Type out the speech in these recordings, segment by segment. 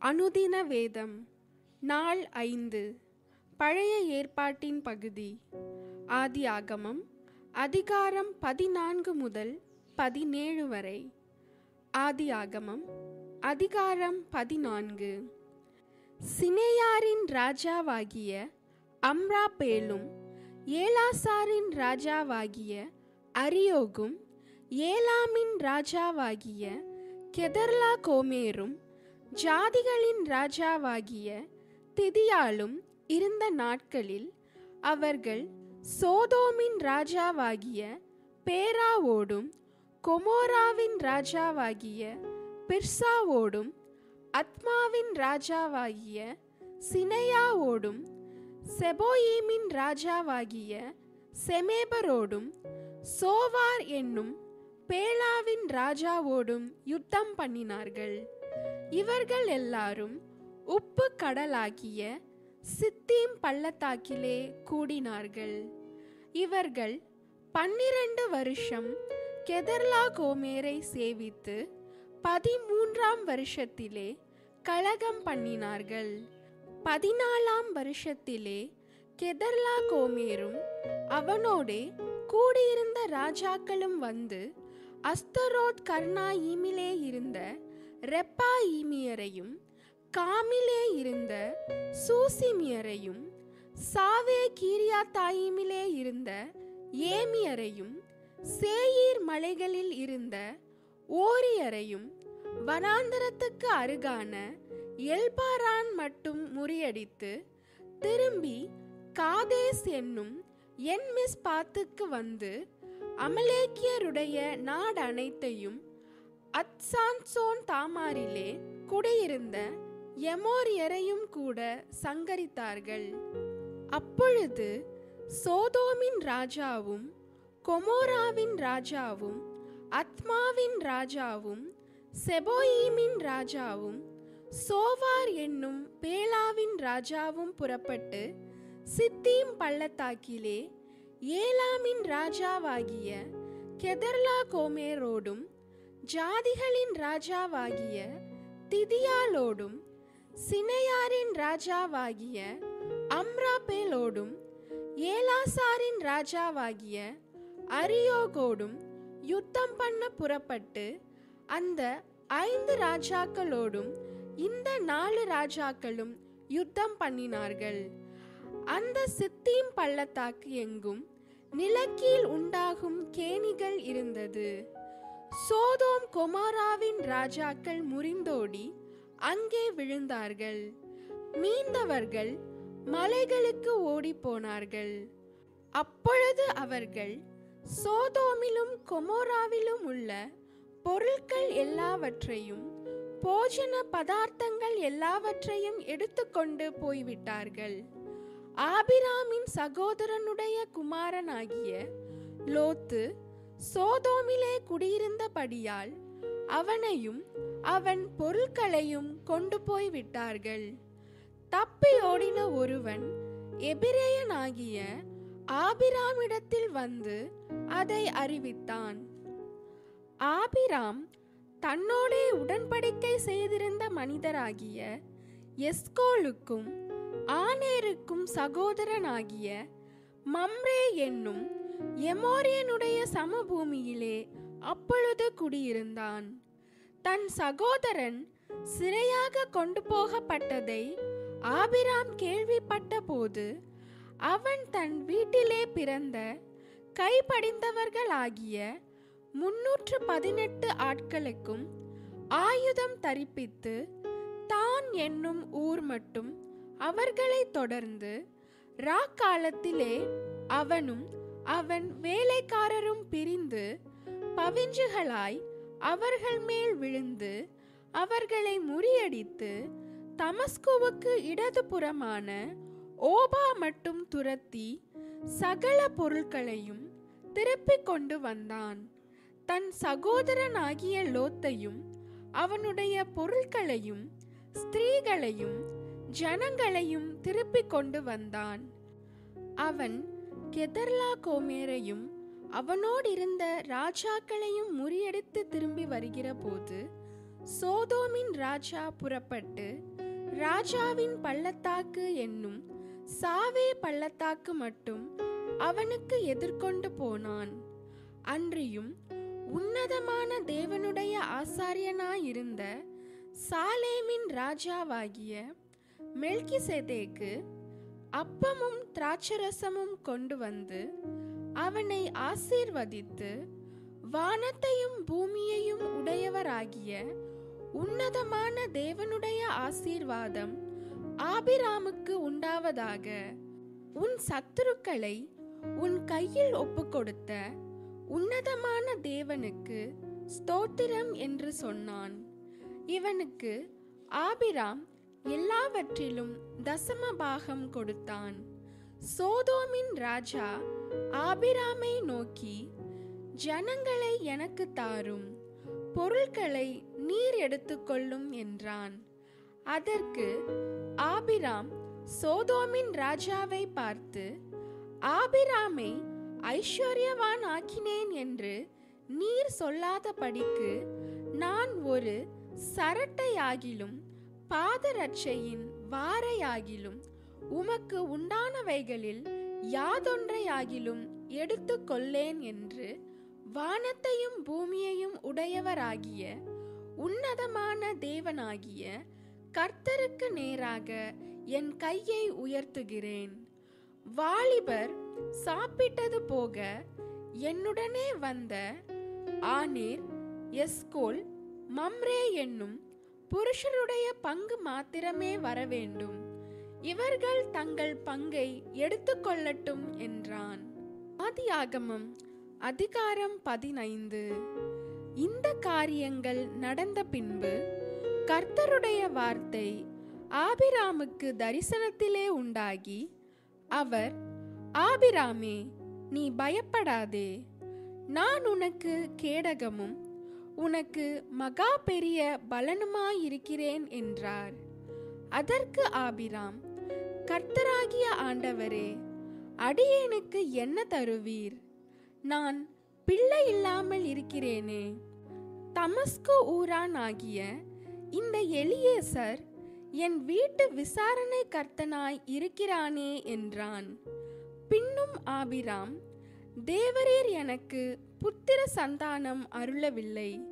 அனுதின வேதம் நாள் ஐந்து. பழைய ஏற்பாட்டின் பகுதி. ஆதி ஆகமம் அதிகாரம் பதினான்கு முதல் பதினேழு வரை. ஆதி ஆகமம் அதிகாரம் பதினான்கு. சினேயாரின் ராஜாவாகிய அம்ராபேலும் ஏலாசாரின் ராஜாவாகிய அரியோகும் ஏலாமின் ராஜாவாகிய கெதர்லா கோமேரும் ஜாதிகளின் ராஜாவாகிய திதியாலும் இருந்த நாட்களில் அவர்கள் சோதோமின் ராஜாவாகிய பேராவோடும் கொமோராவின் ராஜாவாகிய பிர்சாவோடும் அத்மாவின் ராஜாவாகிய சினையாவோடும் செபோயீமின் ராஜாவாகிய செமேபரோடும் சோவார் என்னும் பேலாவின் ராஜாவோடும் யுத்தம் பண்ணினார்கள். இவர்கள் எல்லாரும் உப்பு கடலாகிய சித்தீம் பள்ளத்தாக்கிலே கூடினார்கள். இவர்கள் பன்னிரண்டு வருஷம் கெதர்லா கோமேரை சேவித்து பதிமூன்றாம் வருஷத்திலே கலகம் பண்ணினார்கள். பதினாலாம் வருஷத்திலே கெதர்லா கோமேரும் அவனோடே கூடியிருந்த ராஜாக்களும் வந்து அஸ்தரோத் கர்ணாயிமிலே இருந்த ரெப்பாயிமியரையும் காமிலே இருந்த சூசிமியரையும் சாவே கீரியா தாயிமிலே இருந்த ஏமியரையும் சேயீர் மலைகளில் இருந்த ஓரியரையும் வனாந்தரத்துக்கு அருகான எல்பாரான் மட்டும் முறியடித்து திரும்பி காதேஸ் என்னும் என் மிஸ் பாத்துக்கு வந்து அமலேக்கியருடைய நாடு அனைத்தையும் அத்சான்சோன் தாமாரிலே குடியிருந்த எமோரியரையும் கூட சங்கரித்தார்கள். அப்பொழுது சோதோமின் ராஜாவும் கொமோராவின் ராஜாவும் அத்மாவின் ராஜாவும் செபோயீமின் ராஜாவும் சோவார் என்னும் பேலாவின் ராஜாவும் புறப்பட்டு சித்தீம் பள்ளத்தாக்கிலே ஏலாமின் ராஜாவாகிய கெதர்லா கோமேரோடும் ஜாதிகளின் ராஜாவாகிய திதியாலோடும் சினையாரின் ராஜாவாகிய அம்ராபேலோடும் ஏலாசாரின் ராஜாவாகிய அரியோகோடும் யுத்தம் பண்ண புறப்பட்டு அந்த ஐந்து ராஜாக்களோடும் இந்த நாலு ராஜாக்களும் யுத்தம் பண்ணினார்கள். அந்த சித்தீம் பள்ளத்தாக்கு எங்கும் நிலக்கீழ் உண்டாகும் கேணிகள் இருந்தது. சோதோம் கொமாராவின் ராஜாக்கள் முறிந்தோடி அங்கே விழுந்தார்கள். மீந்தவர்கள் மலைகளுக்கு ஓடி போனார்கள் அப்பொழுது அவர்கள் சோதோமிலும் கொமோராவிலும் உள்ள பொருட்கள் எல்லாவற்றையும் போஜன பதார்த்தங்கள் எல்லாவற்றையும் எடுத்துக்கொண்டு போய்விட்டார்கள். ஆபிராமின் சகோதரனுடைய குமாரனாகிய லோத்து சோதோமிலே குடியிருந்தபடியால் அவனையும் அவன் பொருட்களையும் கொண்டு போய் விட்டார்கள் தப்பி ஓடின ஒருவன் எபிரேயனாகிய ஆபிராமிடத்தில் வந்து அதை அறிவித்தான். ஆபிராம் தன்னோடே உடன்படிக்கை செய்திருந்த மனிதராகிய எஸ்கோலுக்கும் ஆனேருக்கும் சகோதரனாகிய மம்ரே என்னும் எமோரியனுடைய சமபூமியிலே அப்பொழுது குடியிருந்தான். தன் சகோதரன் சிறையாக கொண்டு போகப்பட்டதை ஆபிராம் கேள்விப்பட்ட போது அவன் தன் வீட்டிலே பிறந்த கைப்படிந்தவர்களாகிய முன்னூற்று பதினெட்டு ஆட்களுக்கும் ஆயுதம் தரிப்பித்து தான் என்னும் ஊர் மட்டும் அவர்களை தொடர்ந்து ராக்காலத்திலே அவனும் அவன் வேலைக்காரரும் பிரிந்து பவிஞ்சுகளாய் அவர்கள் மேல் விழுந்து அவர்களை முறியடித்து தமஸ்குவுக்கு இடதுபுறமான ஓபா மட்டும் துரத்தி சகல பொருட்களையும் திருப்பிக் கொண்டு வந்தான். தன் சகோதரனாகிய லோத்தையும் அவனுடைய பொருட்களையும் ஸ்திரீகளையும் ஜனங்களையும் திருப்பிக் கொண்டு வந்தான். அவன் கெதர்லா கோமேரையும் அவனோடிருந்த ராஜாக்களையும் முறியடித்து திரும்பி வருகிற போது சோதோமின் ராஜா புறப்பட்டு ராஜாவின் பள்ளத்தாக்கு என்னும் சாவே பள்ளத்தாக்கு மட்டும் அவனுக்கு எதிர்கொண்டு போனான். அன்றியும் உன்னதமான தேவனுடைய ஆசாரியனாயிருந்த சாலேமின் ராஜாவாகிய மெல்கிசேதேக்கு அப்பமும் திராட்சரசமும் கொண்டு வந்து அவனை ஆசீர்வதித்து வானத்தையும் பூமியையும் உடையவராகிய உன்னதமான தேவனுடைய ஆசீர்வாதம் ஆபிராமுக்கு உண்டாவதாக உன் சத்துருக்களை உன் கையில் ஒப்புக்கொடுத்த உன்னதமான தேவனுக்கு ஸ்தோத்திரம் என்று சொன்னான். இவனுக்கு ஆபிராம் எல்லாவற்றிலும் தசம பாகம் கொடுத்தான். சோதோமின் ராஜா ஆபிராமை நோக்கி ஜனங்களை எனக்கு தாரும் பொருள்களை நீர் எடுத்துக்கொள்ளும் என்றான். அதற்கு ஆபிராம் சோதோமின் ராஜாவை பார்த்து ஆபிராமை ஐஸ்வர்யவான் ஆக்கினேன் என்று நீர் சொல்லாதபடிக்கு நான் ஒரு சரட்டையாகிலும் பாதரட்சையின் வாரையாகிலும் உமக்கு உண்டானவைகளில் யாதொன்றையாகிலும் எடுத்துக்கொள்ளேன் என்று வானத்தையும் பூமியையும் உடையவராகிய உன்னதமான தேவனாகிய கர்த்தருக்கு நேராக என் கையை உயர்த்துகிறேன். வாலிபர் சாப்பிட்டது போக என்னுடனே வந்த ஆனேர் எஸ்கோல் மம்ரே என்னும் புருஷருடைய பங்கு மாத்திரமே வர வேண்டும் இவர்கள் தங்கள் பங்கை எடுத்துக்கொள்ளட்டும் என்றான். ஆதியாகமம் அதிகாரம் பதினைந்து. இந்த காரியங்கள் நடந்த பின்பு கர்த்தருடைய வார்த்தை ஆபிராமுக்கு தரிசனத்திலே உண்டாகி அவர் ஆபிராமே நீ பயப்படாதே. நான் உனக்கு கேடகமும் உனக்கு மகா பெரிய பலனுமாயிருக்கிறேன் என்றார். அதற்கு ஆபிராம் கர்த்தராகிய ஆண்டவரே அடியேனுக்கு என்ன தருவீர்? நான் பிள்ளை இல்லாமல் இருக்கிறேனே. தமஸ்கு ஊரான் ஆகிய இந்த எலியேசர் என் வீட்டு விசாரணை கர்த்தனாய் இருக்கிறானே என்றான். பின்னும் ஆபிராம் தேவரீர் எனக்கு புத்திர சந்தானம் அருளவில்லை.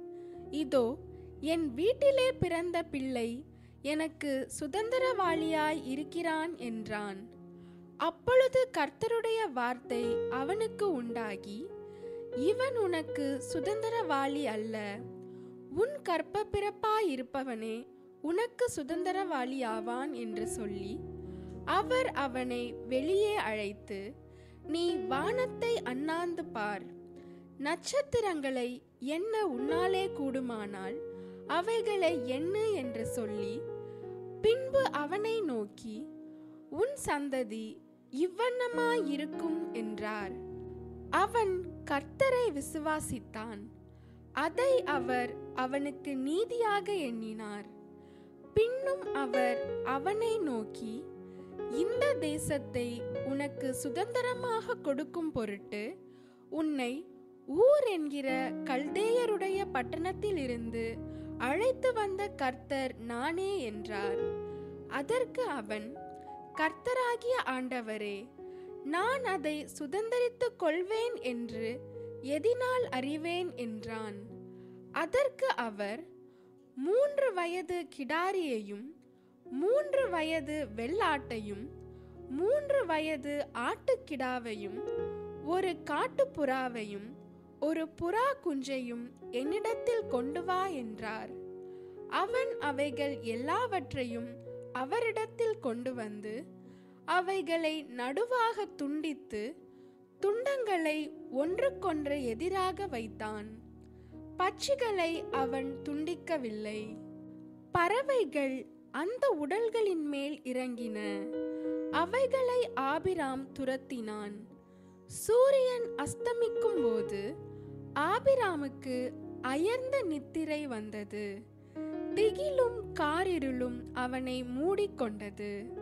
இதோ என் வீட்டிலே பிறந்த பிள்ளை எனக்கு சுதந்திரவாளியாய் இருக்கிறான் என்றான். அப்பொழுது கர்த்தருடைய வார்த்தை அவனுக்கு உண்டாகி இவன் உனக்கு சுதந்திரவாளி அல்ல. உன் கற்ப பிறப்பாயிருப்பவனே உனக்கு சுதந்திரவாளி ஆவான் என்று சொல்லி அவர் அவனை வெளியே அழைத்து நீ வானத்தை அண்ணாந்து பார். நட்சத்திரங்களை என்ன உன்னாலே கூடுமானால் அவைகளை என்ன என்று சொல்லி பின்பு அவனை நோக்கி உன் சந்ததி இவ்வண்ணமாயிருக்கும் என்றார். அவன் கர்த்தரை விசுவாசித்தான். அதை அவர் அவனுக்கு நீதியாக எண்ணினார். பின்னும் அவர் அவனை நோக்கி இந்த தேசத்தை உனக்கு சுதந்திரமாக கொடுக்கும் பொருட்டு உன்னை ஊர் என்கிற கல்தேயருடைய பட்டணத்திலிருந்து அழைத்து வந்த கர்த்தர் நானே என்றார். அதற்கு அவன் கர்த்தராகிய ஆண்டவரே நான் அதை சுதந்திரித்துக் கொள்வேன் என்று எதினால் அறிவேன் என்றான். அதற்கு அவர் மூன்று வயது கிடாரியையும் மூன்று வயது வெள்ளாட்டையும் மூன்று வயது ஆட்டுக்கிடாவையும் ஒரு காட்டுப்புறாவையும் ஒரு புறா குஞ்சையும் என்னிடத்தில் கொண்டு வா என்றார். அவன் அவைகள் எல்லாவற்றையும் அவரிடத்தில் கொண்டு வந்து அவைகளை நடுவாக துண்டித்து துண்டங்களை ஒன்றுக்கொன்று எதிராக வைத்தான். பட்சிகளை அவன் துண்டிக்கவில்லை. பறவைகள் அந்த உடல்களின் மேல் இறங்கின. அவைகளை ஆபிராம் துரத்தினான். சூரியன் அஸ்தமிக்கும் போது ஆபிராமுக்கு அயர்ந்த நித்திரை வந்தது. திகிலும் காரிருளும் அவனை மூடிக்கொண்டது.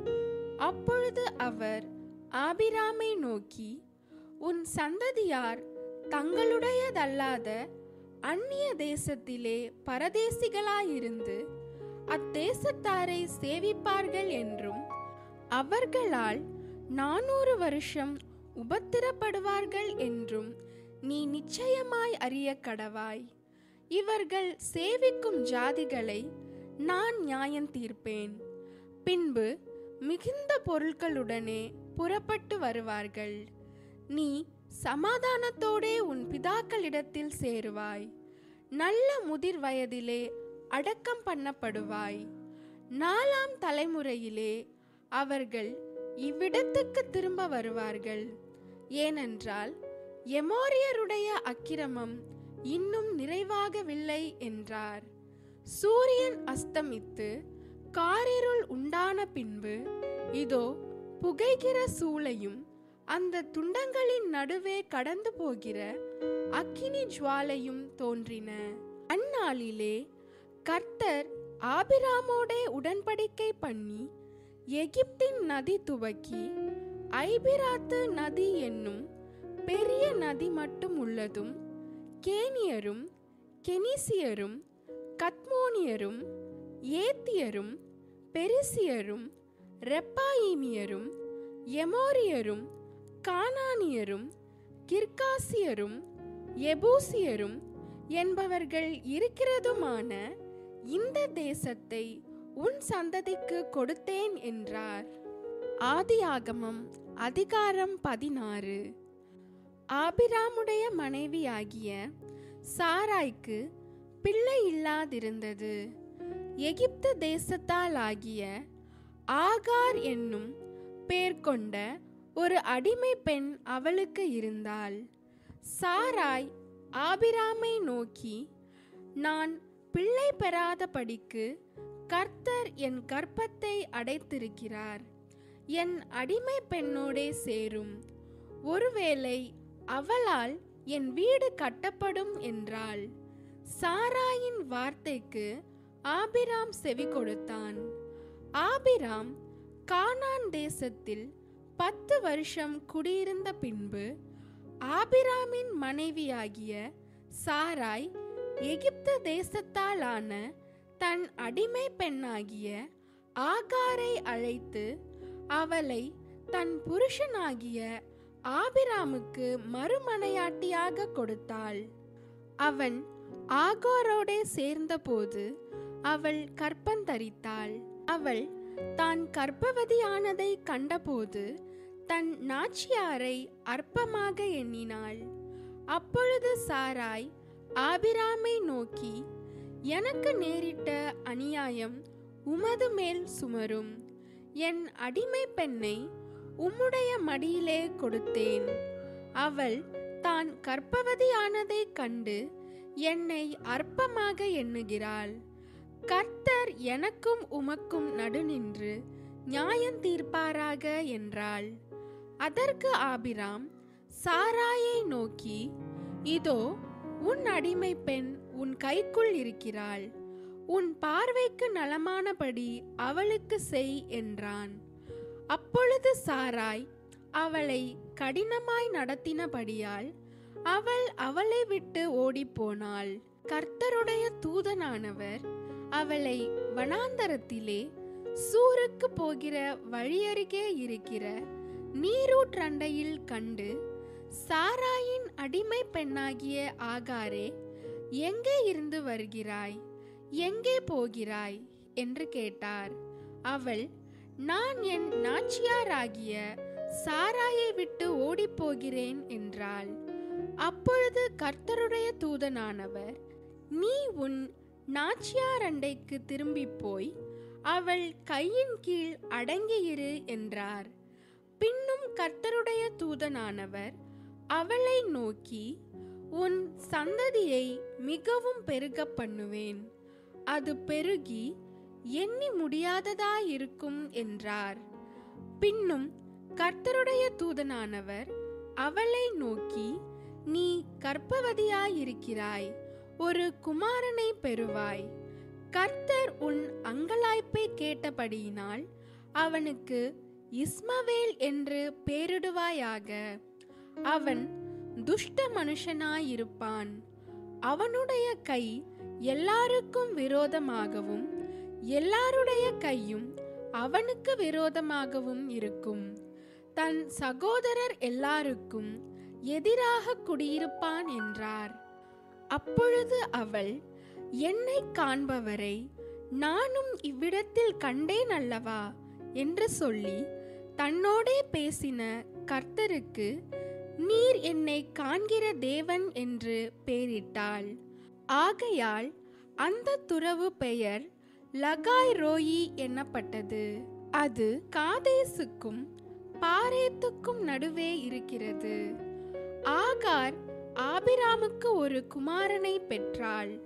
அப்பொழுது அவர் ஆபிராமை நோக்கி உன் சந்ததியார் தங்களுடையதல்லாத அந்நிய தேசத்திலே பரதேசிகளாயிருந்து அத்தேசத்தாரை சேவிப்பார்கள் என்றும் அவர்களால் நானூறு வருஷம் உபத்திரப்படுவார்கள் என்றும் நீ நிச்சயமாய் அறிய கடவாய். இவர்கள் சேவிக்கும் ஜாதிகளை நான் நியாயம் தீர்ப்பேன். பின்பு மிகுந்த பொருட்களுடனே புறப்பட்டு வருவார்கள். நீ சமாதானத்தோடே உன் பிதாக்களிடத்தில் சேருவாய். நல்ல முதிர் வயதிலே அடக்கம் பண்ணப்படுவாய். நாலாம் தலைமுறையிலே அவர்கள் இவ்விடத்துக்கு திரும்ப வருவார்கள். ஏனென்றால் எமோரியருடைய அக்கிரமம் இன்னும் நிறைவாகவில்லை என்றார். சூரியன் அஸ்தமித்து காரிருள் உண்டான பின்பு இதோ புகைகிற சூளையும் அந்த துண்டங்களின் நடுவே கடந்து போகிற அக்கினி ஜுவாலையும் தோன்றின. அந்நாளிலே கர்த்தர் ஆபிராமோடே உடன்படிக்கை பண்ணி எகிப்தின் நதி துவக்கி ஐபிராத்து நதி என்னும் பெரிய நதி மட்டும் உள்ளதும் கேனியரும் கெனிசியரும் கத்மோனியரும் ஏத்தியரும் பெரிசியரும் ரெப்பாயிமியரும் எமோரியரும் கானானியரும் கிர்காசியரும் எபூசியரும் என்பவர்கள் இருக்கிறதுமான இந்த தேசத்தை உன் சந்ததிக்கு கொடுத்தேன் என்றார். ஆதியாகமம் அதிகாரம் பதினாறு. ஆபிராமுடைய மனைவியாகிய சாராய்க்கு பிள்ளை இல்லாதிருந்தது. எகிப்து தேசத்தால் ஆகிய ஆகார் என்னும் பேர் கொண்ட ஒரு அடிமை பெண் அவளுக்கு இருந்தாள். சாராய் ஆபிராமை நோக்கி நான் பிள்ளை பெறாதபடிக்கு கர்த்தர் என் கற்பத்தை அடைத்திருக்கிறார். என் அடிமை பெண்ணோடே சேரும். ஒருவேளை அவளால் என் வீடு கட்டப்படும் என்றாள். சாராயின் வார்த்தைக்கு ஆபிராம் செவி கொடுத்தான். ஆபிராம் கானான் தேசத்தில் பத்து வருஷம் குடியிருந்த பின்பு ஆபிராமின் மனைவியாகிய சாராய் எகிப்து தேசத்தாலான தன் அடிமை பெண்ணாகிய ஆகாரை அழைத்து அவளை தன் புருஷனாகிய ஆபிராமுக்கு மறுமனையாட்டியாக கொடுத்தாள். அவன் ஆகோரோடே சேர்ந்தபோது அவள் கற்பந்தரித்தாள் அவள் தான் கர்ப்பவதியானதை கண்டபோது தன் நாச்சியாரை அற்பமாக எண்ணினாள். அப்பொழுது சாராய் ஆபிராமை நோக்கி எனக்கு நேரிட்ட அநியாயம் உமது மேல் சுமரும். என் அடிமை பெண்ணை உம்முடைய மடியிலே கொடுத்தேன். அவள் தான் கர்ப்பவதியானதை கண்டு என்னை அற்பமாக எண்ணுகிறாள். கர்த்தர் எனக்கும் உமக்கும் நடுநின்று நியாயம் தீர்ப்பாராக என்றாள். அதற்கு ஆபிராம் சாராயை நோக்கி இதோ உன் அடிமை பெண் உன் கைக்குள் இருக்கிறாள். உன் பார்வைக்கு நலமானபடி அவளுக்கு செய் என்றான். அப்பொழுது சாராய் அவளை கடினமாய் நடத்தினபடியால் அவள் அவளை விட்டு ஓடிப்போனாள். கர்த்தருடைய தூதனானவர் அவளை வனாந்தரத்திலே சூருக்கு போகிற வழியருகே இருக்கிற நீரூற்றண்டையில் கண்டு சாராயின் அடிமை பெண்ணாகிய ஆகாரே எங்கே இருந்து வருகிறாய்? எங்கே போகிறாய்? என்று கேட்டார். அவள் நான் என் நாச்சியாராகிய சாராயை விட்டு ஓடிப்போகிறேன் என்றாள். அப்பொழுது கர்த்தருடைய தூதனானவர் நீ உன் நாச்சியார் அண்டைக்கு திரும்பிப் போய் அவள் கையின் கீழ் அடங்கியிரு என்றார். பின்னும் கர்த்தருடைய தூதனானவர் அவளை நோக்கி உன் சந்ததியை மிகவும் பெருக பண்ணுவேன். அது பெருகி எண்ணி முடியாததாயிருக்கும் என்றார். பின்னும் கர்த்தருடைய தூதனானவர் அவளை நோக்கி நீ கற்பவதியாயிருக்கிறாய் ஒரு குமாரனை பெறுவாய். கர்த்தர் உன் அங்கலாய்ப்பை கேட்டபடியினால் அவனுக்கு இஸ்மவேல் என்று பேரிடுவாயாக. அவன் துஷ்ட மனுஷனாயிருப்பான். அவனுடைய கை எல்லாருக்கும் விரோதமாகவும் எல்லாருடைய கையும் அவனுக்கு விரோதமாகவும் இருக்கும். தன் சகோதரர் எல்லாருக்கும் எதிராக குடியிருப்பான் என்றார். அப்பொழுது அவள் என்னை காண்பவரை நானும் இவ்விடத்தில் கண்டேன் அல்லவா? என்று சொல்லி தன்னோடே பேசின கர்த்தருக்கு நீர் என்னை காண்கிற தேவன் என்று பெயரிட்டாள் ஆகையால் அந்த துறவு பெயர் லகாய் ரோயி எனப்பட்டது அது காதேசுக்கும் பாரேத்துக்கும் நடுவே இருக்கிறது. ஆகார் ஆபிராமுக்கு ஒரு குமாரனை பெற்றாள்.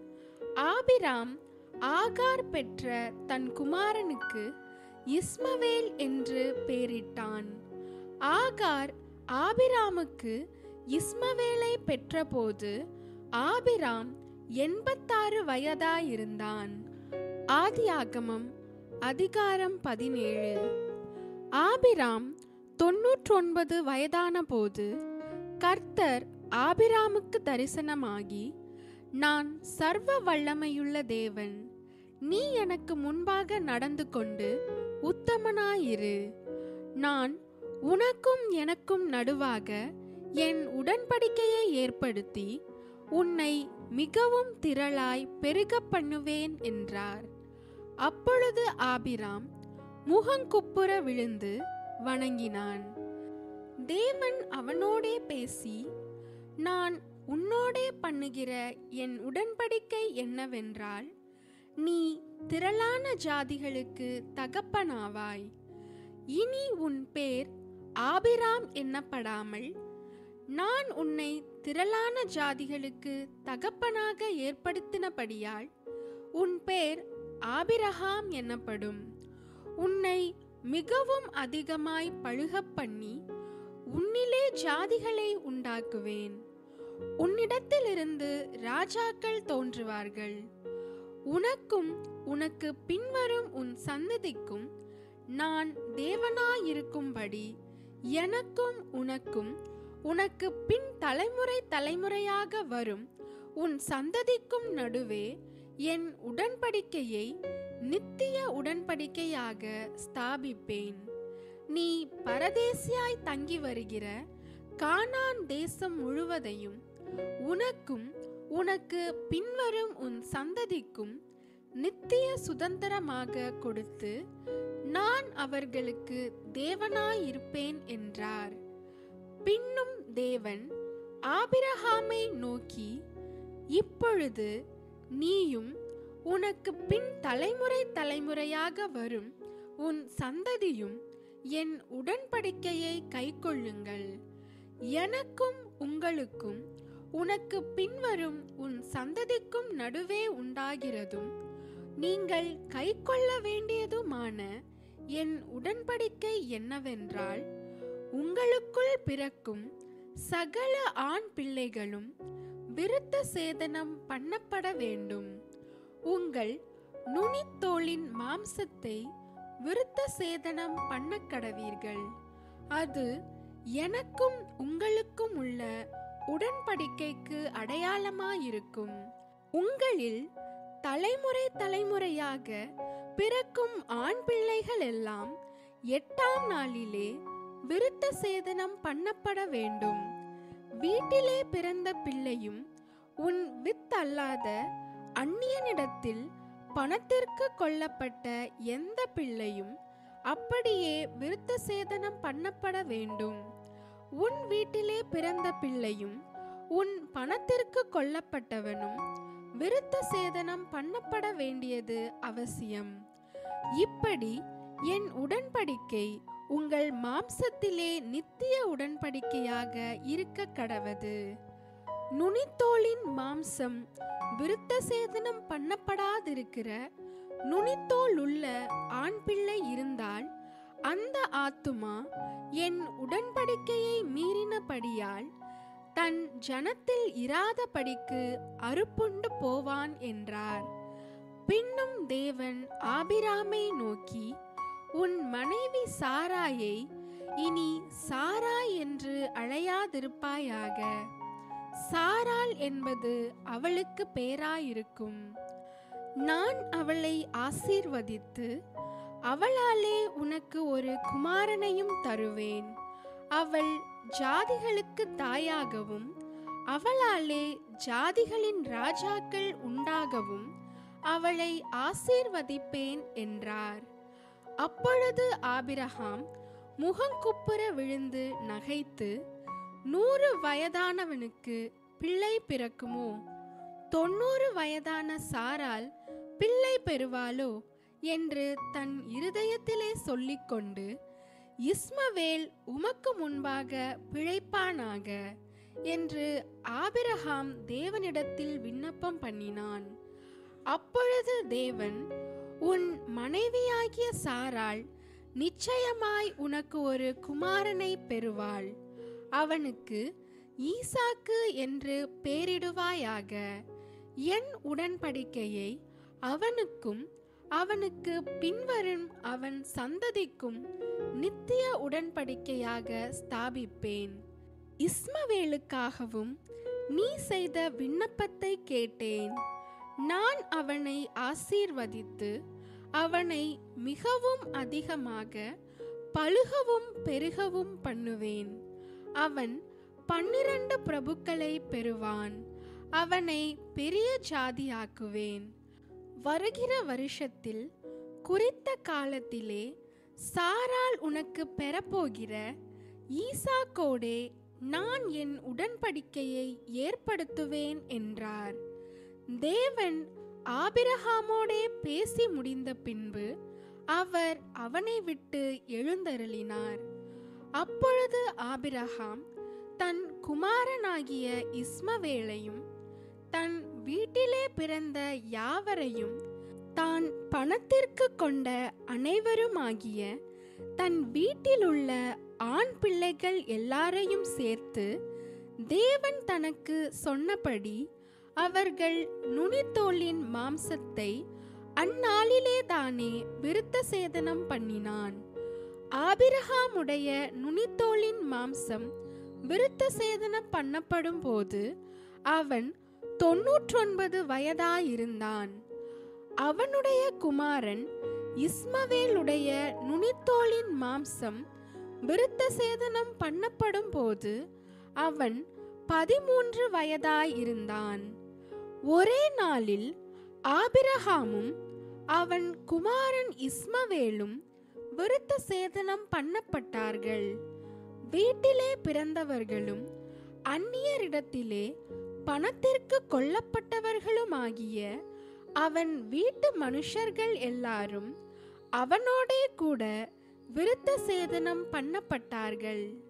ஆபிராம் ஆகார் பெற்ற தன் குமாரனுக்கு இஸ்மவேல் என்று பெயரிட்டான். ஆகார் ஆபிராமுக்கு இஸ்மவேலை பெற்றபோது ஆபிராம் எண்பத்தாறு வயதாயிருந்தான். ஆதியாகமம் அதிகாரம் பதினேழு. ஆபிராம் தொன்னூற்றொன்பது வயதான போது கர்த்தர் ஆபிராமுக்கு தரிசனமாகி நான் சர்வ வல்லமையுள்ள தேவன். நீ எனக்கு முன்பாக நடந்து கொண்டு உத்தமனாயிரு. நான் உனக்கும் எனக்கும் நடுவாக என் உடன்படிக்கையை ஏற்படுத்தி உன்னை மிகவும் திரளாய் பெருக பண்ணுவேன் என்றார். அப்பொழுது ஆபிராம் முகங்குப்புற விழுந்து வணங்கினான். தேவன் அவனோடே பேசி நான் உன்னோடே பண்ணுகிற என் உடன்படிக்கை என்னவென்றால் நீ திரளான ஜாதிகளுக்கு தகப்பனாவாய். இனி உன் பேர் ஆபிராம் என்னப்படாமல் நான் உன்னை திரளான ஜாதிகளுக்கு தகப்பனாக ஏற்படுத்தினபடியால் உன் பேர் ஆபிரகாம் எனப்படும் உன்னை மிகவும் அதிகமாய் பழுகப் பண்ணி உன்னிலே ஜாதிகளை உண்டாக்குவேன். உன்னிடத்திலிருந்து ராஜாக்கள் தோன்றுவார்கள். உனக்கும் உனக்கு பின்வரும் உன் சந்ததிக்கும் நான் தேவனாயிருக்கும்படி எனக்கும் உனக்கும் உனக்கு பின் தலைமுறை தலைமுறையாக வரும் உன் சந்ததிக்கும் நடுவே என் உடன்படிக்கையை நித்திய உடன்படிக்கையாக ஸ்தாபிப்பேன். நீ பரதேசியாய் தங்கி வருகிற கானான் தேசம் முழுவதையும் உனக்கும் உனக்கு பின்வரும் உன் சந்ததிக்கும் நித்திய சுதந்திரமாக கொடுத்து நான் அவர்களுக்கு தேவனாயிருப்பேன் என்றார். பின்னும் தேவன் ஆபிரகாமை நோக்கி இப்பொழுது நீயும் உனக்கு பின் தலைமுறை தலைமுறையாக வரும் உன் சந்ததியும் என் உடன்படிக்கையை கைக்கொள்ளுங்கள். எனக்கும் உங்களுக்கும் உனக்கு பின்வரும் உன் சந்ததிக்கும் நடுவே உண்டாகிறதும் நீங்கள் கைக்கொள்ள வேண்டியதுமான என் உடன்படிக்கை என்னவென்றால் உங்களுக்குள் பிறக்கும் சகல ஆண் பிள்ளைகளும் விருத்த சேதனம் பண்ணப்பட வேண்டும். உங்கள் நுனித்தோளின் மாம்சத்தை விருத்த சேதனம் பண்ண கடவீர்கள். அது எனக்கும் உங்களுக்கும் உள்ள உடன்படிக்கைக்கு அடையாளமாயிருக்கும். உங்களில் தலைமுறை தலைமுறையாக பிறக்கும் ஆண் பிள்ளைகள் எல்லாம் எட்டாம் நாளிலே விருத்த சேதனம் பண்ணப்பட வேண்டும். வீட்டிலே பிறந்த பிள்ளையும் உன் வித்தல்லாத அந்நியனிடத்தில் பணத்திற்கு கொல்லப்பட்ட எந்த பிள்ளையும் அப்படியே விருத்த சேதனம் பண்ணப்பட வேண்டும். உன் வீட்டிலே பிறந்த பிள்ளையும் உன் பணத்திற்கு கொல்லப்பட்டவனும் விருத்த சேதனம் பண்ணப்பட வேண்டியது அவசியம். இப்படி என் உடன்படிக்கை உங்கள் மாம்சத்திலே நித்திய உடன்படிக்கையாக இருக்க கடவது. நுனித்தோலின் மாம்சம் விருத்த சேதனம் பண்ணப்படாதிருக்கிற நுனித்தோல் உள்ள ஆண் பிள்ளை இருந்தால் அந்த ஆத்துமா என் உடன்படிக்கையை மீறினபடியால் தன் ஜனத்தில் இராதபடிக்கு அறுப்புண்டு போவான் என்றார். பின்னும் தேவன் ஆபிராமை நோக்கி உன் மனைவி சாராயை இனி சாரா என்று அழையாதிருப்பாயாக. சாராள் என்பது அவளுக்கு பேராயிருக்கும். நான் அவளை ஆசீர்வதித்து அவளாலே உனக்கு ஒரு குமாரனையும் தருவேன். அவள் ஜாதிகளுக்கு தாயாகவும் அவளாலே ஜாதிகளின் ராஜாக்கள் உண்டாகவும் அவளை ஆசீர்வதிப்பேன் என்றார். அப்பொழுது ஆபிரஹாம் முகங்குப்புற விழுந்து நகைத்து நூறு வயதானவனுக்கு பிள்ளை பிறக்குமோ? தொண்ணூறு வயதான சாரால் பிள்ளை பெறுவாளோ? என்று தன் இருதயத்திலே சொல்லிக்கொண்டு இஸ்மவேல் உமக்கு முன்பாக பிழைப்பானாக? என்று ஆபிரகாம் தேவனிடத்தில் விண்ணப்பம் பண்ணினான். அப்பொழுது தேவன் உன் மனைவியாகிய சாராள் நிச்சயமாய் உனக்கு ஒரு குமாரனை பெறுவாள். அவனுக்கு ஈசாக்கு என்று பெயரிடுவாயாக. என் உடன்படிக்கையை அவனுக்கும் அவனுக்கு பின்வரும் அவன் சந்ததிக்கும் நித்திய உடன்படிக்கையாக ஸ்தாபிப்பேன். இஸ்மவேலுக்காகவும் நீ செய்த விண்ணப்பத்தை கேட்டேன். நான் அவனை ஆசீர்வதித்து அவனை மிகவும் அதிகமாக பழுகவும் பெருகவும் பண்ணுவேன். அவன் பன்னிரண்டு பிரபுக்களை பெறுவான். அவனை பெரிய ஜாதியாக்குவேன். வருகிற வருஷத்தில் குறித்த காலத்திலே சாரால் உனக்கு பெறப்போகிற ஈசாக்கோடே நான் என் உடன்படிக்கையை ஏற்படுத்துவேன் என்றார். தேவன் ஆபிரகாமோடே பேசி முடிந்த பின்பு அவர் அவனை விட்டு எழுந்தருளினார். அப்பொழுது ஆபிரகாம் தன் குமாரனாகிய இஸ்மவேலையும் தன் வீட்டிலே பிறந்த யாவரையும் தான் பணத்திற்கு கொண்ட அனைவருமாகிய தன் வீட்டிலுள்ள ஆண் பிள்ளைகள் எல்லாரையும் சேர்த்து தேவன் தனக்கு சொன்னபடி அவர்கள் நுனித்தோலின் மாம்சத்தை அந்நாளிலே தானே விருத்த சேதனம் பண்ணினான். ஆபிரகாமுடைய நுனித்தோலின் மாம்சம் விருத்த சேதனம் பண்ணப்படும் போது அவன் தொன்னூற்றொன்பது வயதாயிருந்தான். அவனுடைய குமாரன் இஸ்மவேலுடைய நுனித்தோலின் மாம்சம் விருத்த சேதனம் பண்ணப்படும் போது அவன் பதிமூன்று வயதாயிருந்தான். ஒரே நாளில் ஆபிரகாமும் அவன் குமாரன் இஸ்மவேலும் விருத்த சேதனம் பண்ணப்பட்டார்கள். வீட்டிலே பிறந்தவர்களும் அந்நியரிடத்திலே பணத்திற்கு கொல்லப்பட்டவர்களுமாகிய அவன் வீட்டு மனுஷர்கள் எல்லாரும் அவனோடே கூட விருத்த சேதனம் பண்ணப்பட்டார்கள்.